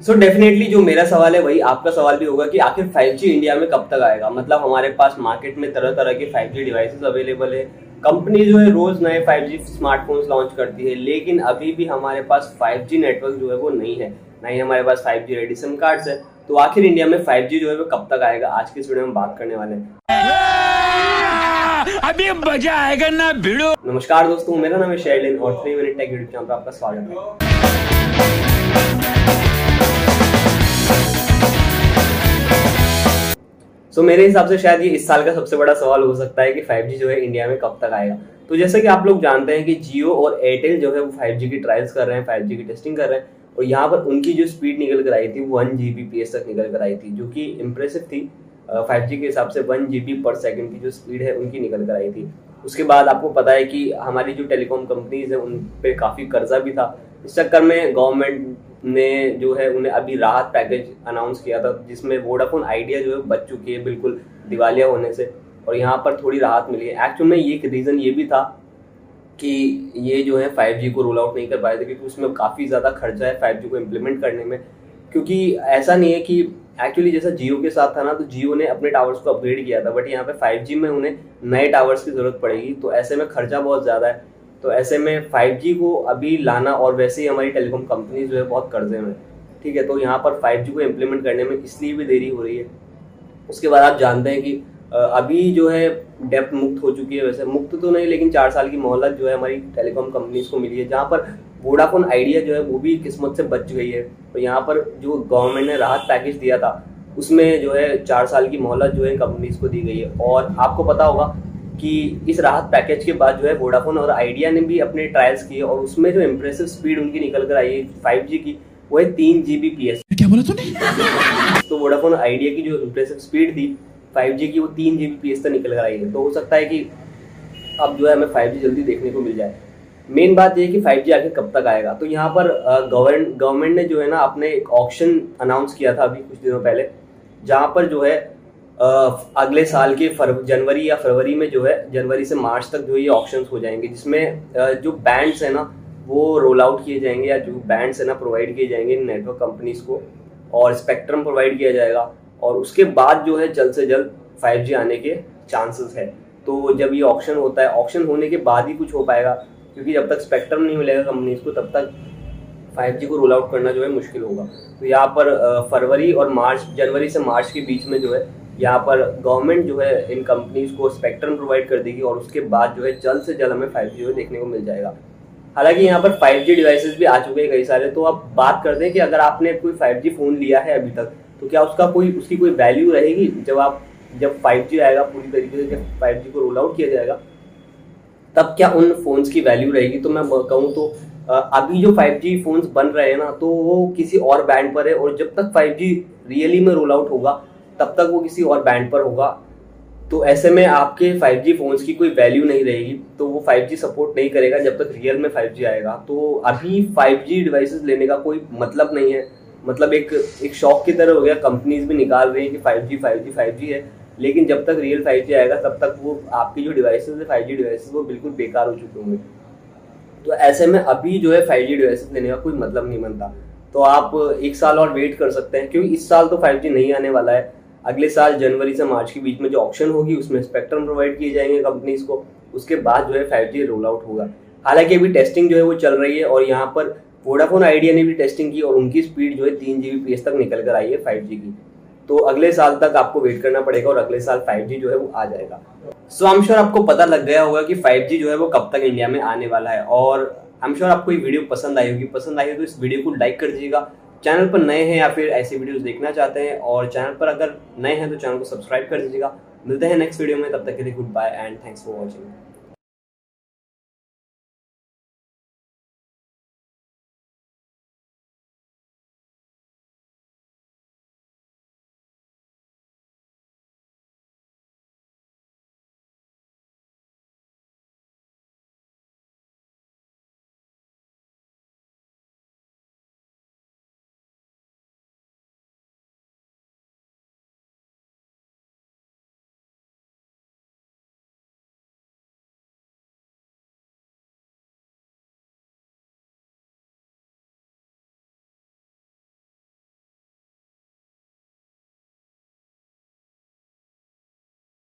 So definitely जो मेरा सवाल है वही आपका सवाल भी होगा कि आखिर 5G इंडिया में कब तक आएगा? मतलब हमारे पास मार्केट में तरह तरह के 5G डिवाइसेस अवेलेबल है। कंपनी जो है रोज नए 5G स्मार्टफोन्स लॉन्च करती है लेकिन अभी भी हमारे पास 5G नेटवर्क जो है वो नहीं है। ना ही हमारे पास 5G रेडी सिम कार्ड्स है। तो आखिर इंडिया में 5G जो है वो कब तक आएगा? आज की इस वीडियो में बात करने वाले हैं। अभी मज़ा आएगा ना भिड़ो। नमस्कार दोस्तों मेरा नाम है शैलिन और three minute tech YouTube channel पर आपका स्वागत है। So, मेरे हिसाब से शायद ये इस साल का सबसे बड़ा सवाल हो सकता है कि 5G जो है इंडिया में कब तक आएगा। तो जैसे कि आप लोग जानते हैं कि जियो और एयरटेल जो है वो 5G की ट्रायल्स कर रहे हैं 5G की टेस्टिंग कर रहे हैं और यहाँ पर उनकी जो स्पीड निकल कर आई थी one G B P S तक निकल कर आई थी जो कि इम्प्रेसिव थी फाइव जी के हिसाब से वन जी बी पर सेकेंड की जो स्पीड है उनकी निकल कर आई थी। उसके बाद आपको पता है कि हमारी जो टेलीकॉम कंपनीज़ है उन पर काफ़ी कर्जा भी था। इस चक्कर में गवर्नमेंट ने जो है, उन्हें अभी राहत पैकेज अनाउंस किया था, जिसमें वोडाफोन आइडिया जो है बच चुकी है बिल्कुल दिवालिया होने से। और यहाँ पर थोड़ी राहत मिली है। एक्चुअल में ये रीज़न ये भी था कि ये जो है 5G को रोल आउट नहीं कर पाए थे, क्योंकि उसमें काफ़ी ज़्यादा खर्चा है 5G को इम्प्लीमेंट करने में। क्योंकि ऐसा नहीं है कि एक्चुअली जैसा जियो के साथ था ना तो जियो ने अपने टावर्स को अपग्रेड किया था बट यहाँ पे 5G में उन्हें नए टावर्स की ज़रूरत पड़ेगी तो ऐसे में खर्चा बहुत ज़्यादा है। तो ऐसे में 5G को अभी लाना और वैसे ही हमारी टेलीकॉम कंपनी जो है बहुत कर्जे में ठीक है तो यहाँ पर 5G को इम्प्लीमेंट करने में इसलिए भी देरी हो रही है। उसके बाद आप जानते हैं कि अभी जो है डेप्थ मुक्त हो चुकी है वैसे। मुक्त तो नहीं, लेकिन चार साल की मोहलत जो है हमारी टेलीकॉम कंपनीज़ को मिली है, जहाँ पर वोडाफोन आइडिया जो है वो भी किस्मत से बच गई है। तो यहाँ पर जो गवर्नमेंट ने राहत पैकेज दिया था, उसमें जो है चार साल की मोहलत जो है कंपनीज़ को दी गई है। और आपको पता होगा कि इस राहत पैकेज के बाद जो है वोडाफोन और आइडिया ने भी अपने ट्रायल्स किए और उसमें जो इम्प्रेसिव स्पीड उनकी निकल कर आई है फाइव की वो है तीन जी बी पी एस क्या बोला तूने? तो वोडाफोन आइडिया की जो इम्प्रेसिव स्पीड थी फाइव जी की वो तीन जी बी पी एस तक निकल कर आई है। तो हो सकता है कि अब जो है हमें फाइव जी जल्दी देखने को मिल जाए। मेन बात यह है कि फाइव जी आगे कब तक आएगा? तो यहाँ पर गवर्नमेंट गवर्नमेंट ने जो है ना अपने एक ऑप्शन अनाउंस किया था अभी कुछ दिनों पहले जहाँ पर जो है अगले साल के जनवरी या फरवरी में जो है, जनवरी से मार्च तक जो ये ऑप्शन हो जाएँगे, जिसमें जो बैंड्स है ना, वो रोल आउट किए जाएँगे या जो बैंड्स है ना प्रोवाइड किए जाएँगे नेटवर्क कंपनीज़ को, और स्पेक्ट्रम प्रोवाइड किया जाएगा, और उसके बाद जो है, जल्द से जल्द फाइव आने के चांसेस है। तो जब ये ऑप्शन होता है ऑप्शन होने के बाद ही कुछ हो पाएगा, क्योंकि जब तक स्पेक्ट्रम नहीं मिलेगा कंपनीज़ को, तब तक 5G को रोल आउट करना जो है मुश्किल होगा। तो यहाँ पर फरवरी और मार्च, जनवरी से मार्च के बीच में जो है यहाँ पर गवर्नमेंट जो है इन कंपनीज़ को स्पेक्ट्रम प्रोवाइड कर देगी और उसके बाद जो है जल्द से जल्द हमें फाइव जी देखने को मिल जाएगा। हालाँकि यहाँ पर 5G डिवाइसेस भी आ चुके हैं कई सारे तो अब बात करते हैं कि अगर आपने कोई 5G फ़ोन लिया है अभी तक तो क्या उसका कोई, उसकी कोई वैल्यू रहेगी जब आप, जब 5G आएगा पूरी तरीके से, जब 5G को रोल आउट किया जाएगा, तब क्या उन फोन्स की वैल्यू रहेगी? तो मैं कहूँ तो अभी जो 5G फोन्स बन रहे हैं ना तो वो किसी और बैंड पर है और जब तक 5G रियली में रोल आउट होगा तब तक वो किसी और बैंड पर होगा। तो ऐसे में आपके 5G फोन्स की कोई वैल्यू नहीं रहेगी तो वो 5G सपोर्ट नहीं करेगा जब तक रियल में 5G आएगा। तो अभी 5G डिवाइसेस लेने का कोई मतलब नहीं है। मतलब एक एक शौक की तरह हो गया कंपनीज़ भी निकाल रही है कि 5G 5G 5G है, लेकिन जब तक रियल 5G आएगा, तब तक वो आपकी जो डिवाइसेस है 5G डिवाइसेस वो बिल्कुल बेकार हो चुके होंगे। तो ऐसे में अभी जो है 5G डिवाइसेस लेने का कोई मतलब नहीं बनता। तो आप एक साल और वेट कर सकते हैं, क्योंकि इस साल तो 5G नहीं आने वाला है। अगले साल जनवरी से मार्च के बीच में जो ऑप्शन होगी, उसमें स्पेक्ट्रम प्रोवाइड किए जाएँगे कंपनीज़ को। उसके बाद जो है फाइव जी रोल आउट होगा। हालाँकि अभी टेस्टिंग जो है वो चल रही है और यहाँ पर वोडाफोन आइडिया ने भी टेस्टिंग की और उनकी स्पीड जो है तीन जीबी तक निकल कर आई है फाइव जी की। तो अगले साल तक आपको वेट करना पड़ेगा और अगले साल 5G जो है वो आ जाएगा। सो आई एम श्योर आपको पता लग गया होगा कि 5G जो है वो कब तक इंडिया में आने वाला है। और आई एम श्योर आपको ये वीडियो पसंद आई होगी। पसंद आई हो तो इस वीडियो को लाइक कर दीजिएगा। चैनल पर नए हैं या फिर ऐसी वीडियोस देखना चाहते हैं और चैनल पर अगर नए हैं तो चैनल को सब्सक्राइब कर दीजिएगा। मिलते हैं नेक्स्ट वीडियो में, तब तक के लिए goodbye and thanks for watching